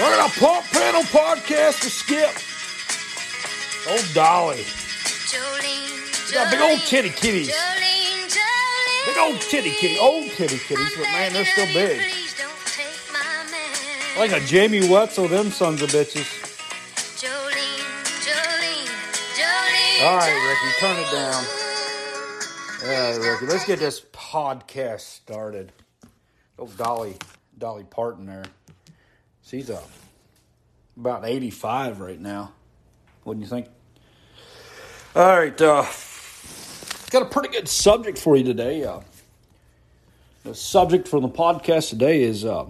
We're gonna pump panel podcast to skip. Oh, old Dolly. Jolene, got big old titty kitties. Jolene, Jolene. Big old titty kitty. Old titty kitties, but man, they're still big. Please don't take my man. Like a Jamie Wetzel, them sons of bitches. Jolene, Jolene, Jolene. All right, Ricky, turn it down. All right, Ricky, let's get this podcast started. Old Dolly, Dolly Parton there. She's uh, about 85 right now. Wouldn't you think? All right, uh, got a pretty good subject for you today. Uh, the subject for the podcast today is uh,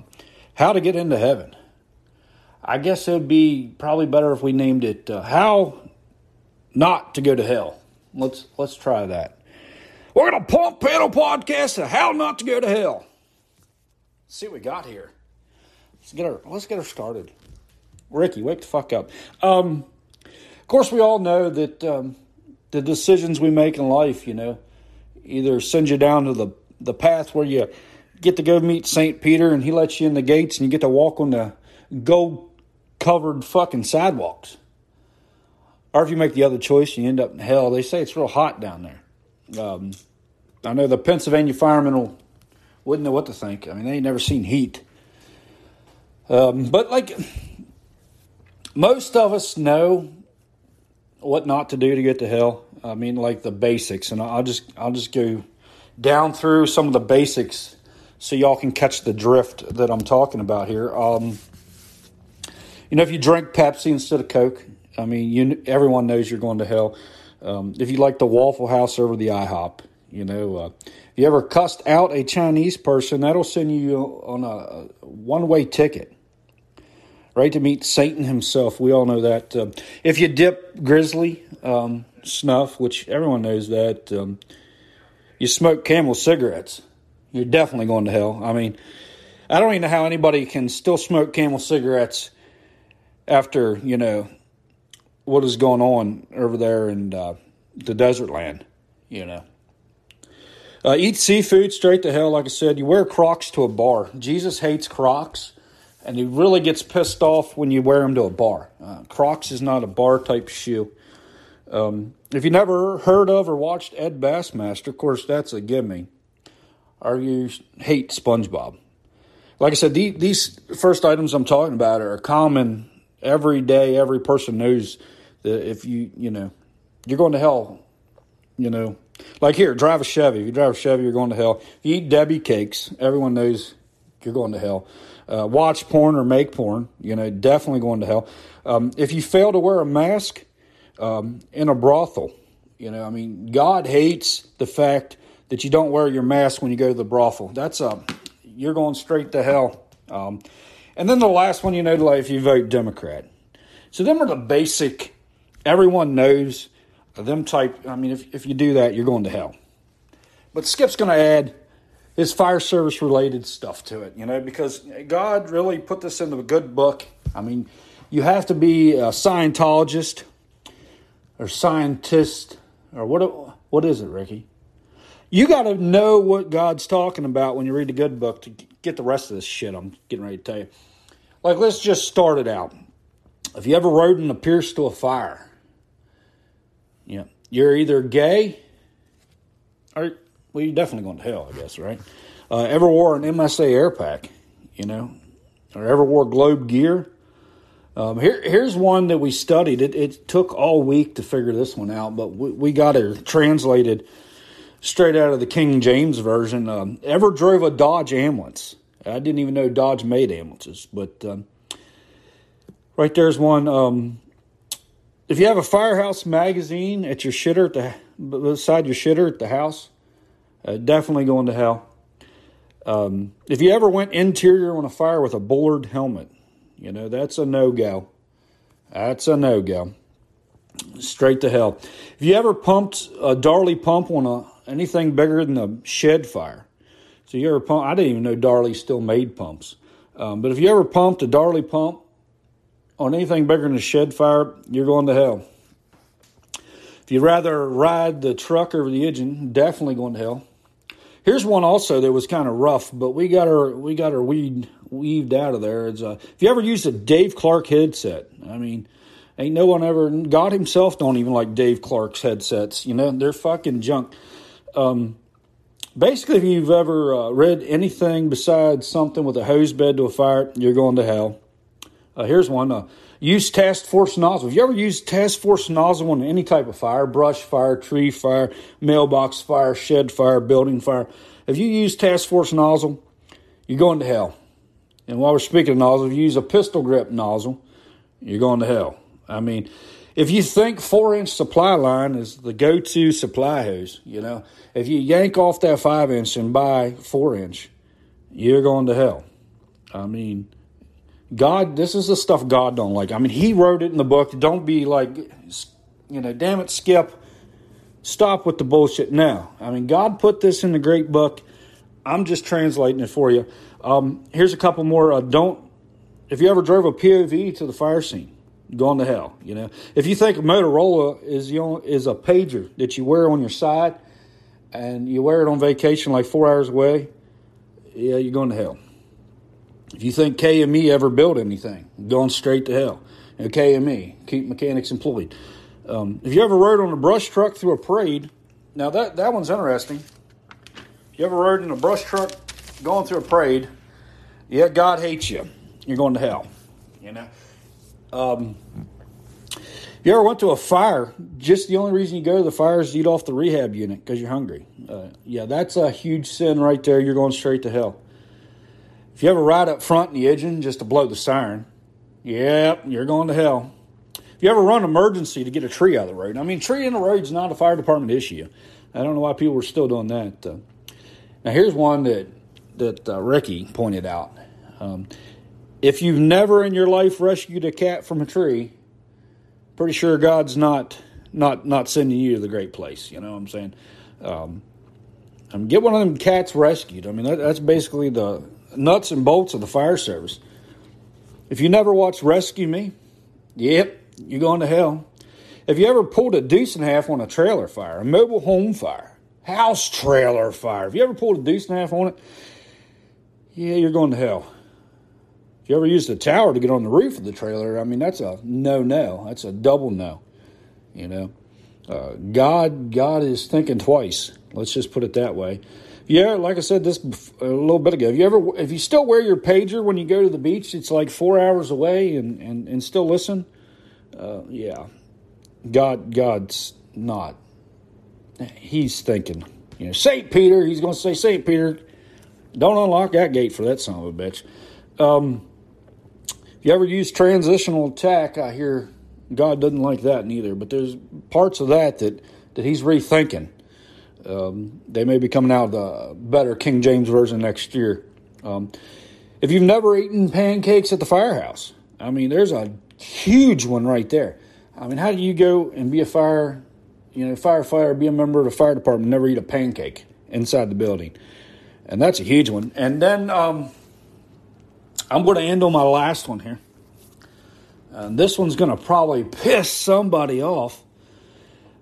how to get into heaven. I guess it would be probably better if we named it uh, how not to go to hell. Let's let's try that. We're gonna pump panel podcast of how not to go to hell. Let's see what we got here. Let's get her let's get her started. Ricky, wake the fuck up. Um, of course, we all know that um, the decisions we make in life, you know, either send you down to the the path where you get to go meet Saint Peter and he lets you in the gates and you get to walk on the gold covered fucking sidewalks. Or if you make the other choice, you end up in hell. They say it's real hot down there. Um, I know the Pennsylvania firemen will, wouldn't know what to think. I mean, they ain't never seen heat. Um, but like most of us know what not to do to get to hell. I mean, like the basics, and I'll just I'll just go down through some of the basics so y'all can catch the drift that I'm talking about here. Um, you know, if you drink Pepsi instead of Coke, I mean, you everyone knows you're going to hell. Um, if you like the Waffle House over the IHOP, you know, uh, if you ever cussed out a Chinese person, that'll send you on a one-way ticket, right to meet Satan himself. We all know that. Um, if you dip Grizzly um, snuff, which everyone knows that, um, you smoke Camel cigarettes, you're definitely going to hell. I mean, I don't even know how anybody can still smoke Camel cigarettes after you know what is going on over there in uh, the desert land. You know, uh, eat seafood straight to hell. Like I said, you wear Crocs to a bar. Jesus hates Crocs, and he really gets pissed off when you wear them to a bar. Uh, Crocs is not a bar type shoe. Um, if you never heard of or watched Ed Bassmaster, of course that's a gimme. Or you hate SpongeBob. Like I said, the, these first items I'm talking about are common every day. Every person knows that if you, you know, you're going to hell, you know. Like here, drive a Chevy. If you drive a Chevy, you're going to hell. If you eat Debbie cakes, everyone knows you're going to hell. Uh, watch porn or make porn, you know, definitely going to hell. Um, if you fail to wear a mask um, in a brothel, you know, I mean, God hates the fact that you don't wear your mask when you go to the brothel. That's a, you're going straight to hell. Um, and then the last one, you know, to like if you vote Democrat. So them are the basic, everyone knows them type. I mean, if, if you do that, you're going to hell. But Skip's going to add his fire service related stuff to it, you know, because God really put this into a good book. I mean, you have to be a Scientologist or scientist or what? What is it, Ricky? You got to know what God's talking about when you read the good book to get the rest of this shit I'm getting ready to tell you. Like, let's just start it out. If you ever rode in a pierce to a fire, know, you're either gay or, well, you're definitely going to hell, I guess, right? Uh, ever wore an MSA air pack, you know, or ever wore Globe gear? Um, here, here's one that we studied. It, it took all week to figure this one out, but we, we got it translated straight out of the King James version. Um, ever drove a Dodge ambulance? I didn't even know Dodge made ambulances, but um, right there's one. Um, if you have a Firehouse magazine at your shitter at the beside your shitter at the house, uh, definitely going to hell. Um, if you ever went interior on a fire with a bullard helmet, you know that's a no go. That's a no go. Straight to hell. If you ever pumped a Darley pump on a anything bigger than a shed fire, so you ever pump? I didn't even know Darley still made pumps. Um, but if you ever pumped a Darley pump on anything bigger than a shed fire, you're going to hell. If you'd rather ride the truck over the engine, definitely going to hell. Here's one also that was kind of rough, but we got our we got her weed weaved out of there. It's uh, if you ever used a Dave Clark headset, I mean, ain't no one ever. God Himself don't even like Dave Clark's headsets. You know, they're fucking junk. Um, basically, if you've ever uh, read anything besides something with a hose bed to a fire, you're going to hell. Uh, here's one. Uh, use task force nozzle. Have you ever used task force nozzle on any type of fire? Brush fire, tree fire, mailbox fire, shed fire, building fire. If you use task force nozzle, you're going to hell. And while we're speaking of nozzle, if you use a pistol grip nozzle, you're going to hell. I mean, if you think four inch supply line is the go to supply hose, you know, if you yank off that five inch and buy four inch, you're going to hell. I mean, God, this is the stuff God don't like. I mean, He wrote it in the book. Don't be like, you know, damn it, Skip. Stop with the bullshit now. I mean, God put this in the great book. I'm just translating it for you. Um, here's a couple more. Uh, don't, if you ever drove a POV to the fire scene, going to hell. You know, if you think Motorola is you is a pager that you wear on your side, and you wear it on vacation like four hours away, yeah, you're going to hell. If you think KME ever built anything, going straight to hell. You know, KME, keep mechanics employed. Um, if you ever rode on a brush truck through a parade, now that, that one's interesting. If you ever rode in a brush truck going through a parade, yeah, God hates you. You're going to hell. You know? Um, if you ever went to a fire, just the only reason you go to the fire is to eat off the rehab unit because you're hungry. Uh, yeah, that's a huge sin right there. You're going straight to hell. If you ever ride up front in the engine just to blow the siren, yep, you're going to hell. If you ever run an emergency to get a tree out of the road, I mean, tree in the road is not a fire department issue. I don't know why people are still doing that. Uh, now, here's one that that uh, Ricky pointed out. Um, if you've never in your life rescued a cat from a tree, pretty sure God's not not not sending you to the great place. You know what I'm saying? Um, um, get one of them cats rescued. I mean, that, that's basically the nuts and bolts of the fire service. If you never watched Rescue Me, yep, you're going to hell. If you ever pulled a deuce and a half on a trailer fire, a mobile home fire, house trailer fire, if you ever pulled a deuce and a half on it, yeah, you're going to hell. If you ever used a tower to get on the roof of the trailer, I mean, that's a no no. That's a double no. You know, uh, God, God is thinking twice. Let's just put it that way. Yeah, like I said this a little bit ago. If you ever, if you still wear your pager when you go to the beach, it's like four hours away, and and, and still listen. Uh, yeah, God, God's not. He's thinking. You know, Saint Peter. He's going to say, Saint Peter, don't unlock that gate for that son of a bitch. Um, if you ever use transitional attack, I hear God doesn't like that neither. But there's parts of that that that He's rethinking. Um, they may be coming out the better King James version next year. Um, if you've never eaten pancakes at the firehouse, I mean, there's a huge one right there. I mean, how do you go and be a fire, you know, firefighter, be a member of the fire department, never eat a pancake inside the building? And that's a huge one. And then um, I'm going to end on my last one here. And this one's going to probably piss somebody off.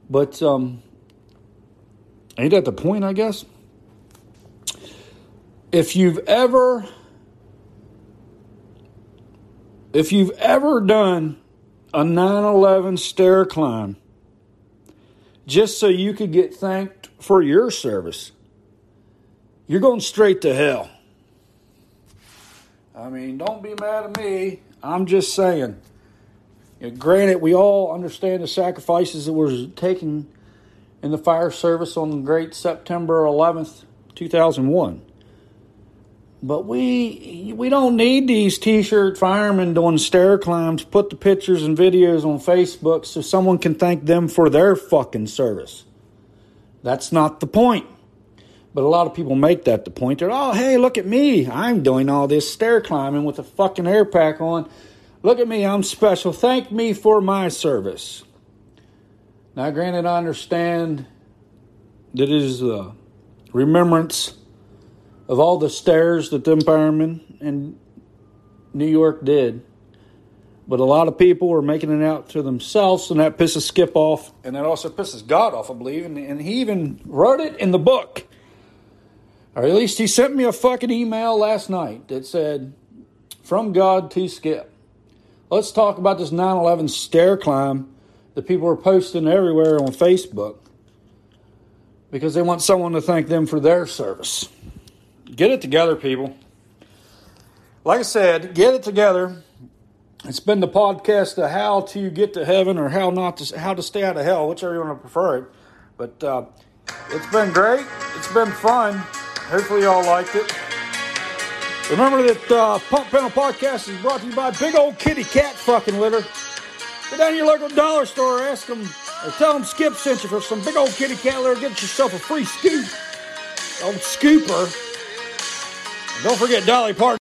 But um, Ain't that the point, I guess? If you've ever if you've ever done a 9/11 stair climb just so you could get thanked for your service, you're going straight to hell. I mean, don't be mad at me. I'm just saying. You know, granted, we all understand the sacrifices that were taken in the fire service on the great September 11th, 2001. But we we don't need these t-shirt firemen doing stair climbs. Put the pictures and videos on Facebook so someone can thank them for their fucking service. That's not the point. But a lot of people make that the point. They're, oh, hey, look at me. I'm doing all this stair climbing with a fucking air pack on. Look at me. I'm special. Thank me for my service. Now, granted, I understand that it is the remembrance of all the stairs that the firemen in New York did. But a lot of people are making it out to themselves, and that pisses Skip off, and that also pisses God off, I believe. And, and he even wrote it in the book. or at least he sent me a fucking email last night that said, "From God to Skip." Let's talk about this 9/11 stair climb that people are posting everywhere on Facebook because they want someone to thank them for their service. Get it together, people. Like I said, get it together. It's been the podcast of how to get to heaven or how not to how to stay out of hell, whichever you want to prefer it. But uh, it's been great. It's been fun. Hopefully, y'all liked it. Remember that uh, Pump Panel Podcast is brought to you by Big Old Kitty Cat Fucking Litter. Go down to your local dollar store, ask them, or tell them Skip sent you for some big old kitty cat litter. Get yourself a free scoop, old scooper. And don't forget Dolly Parton.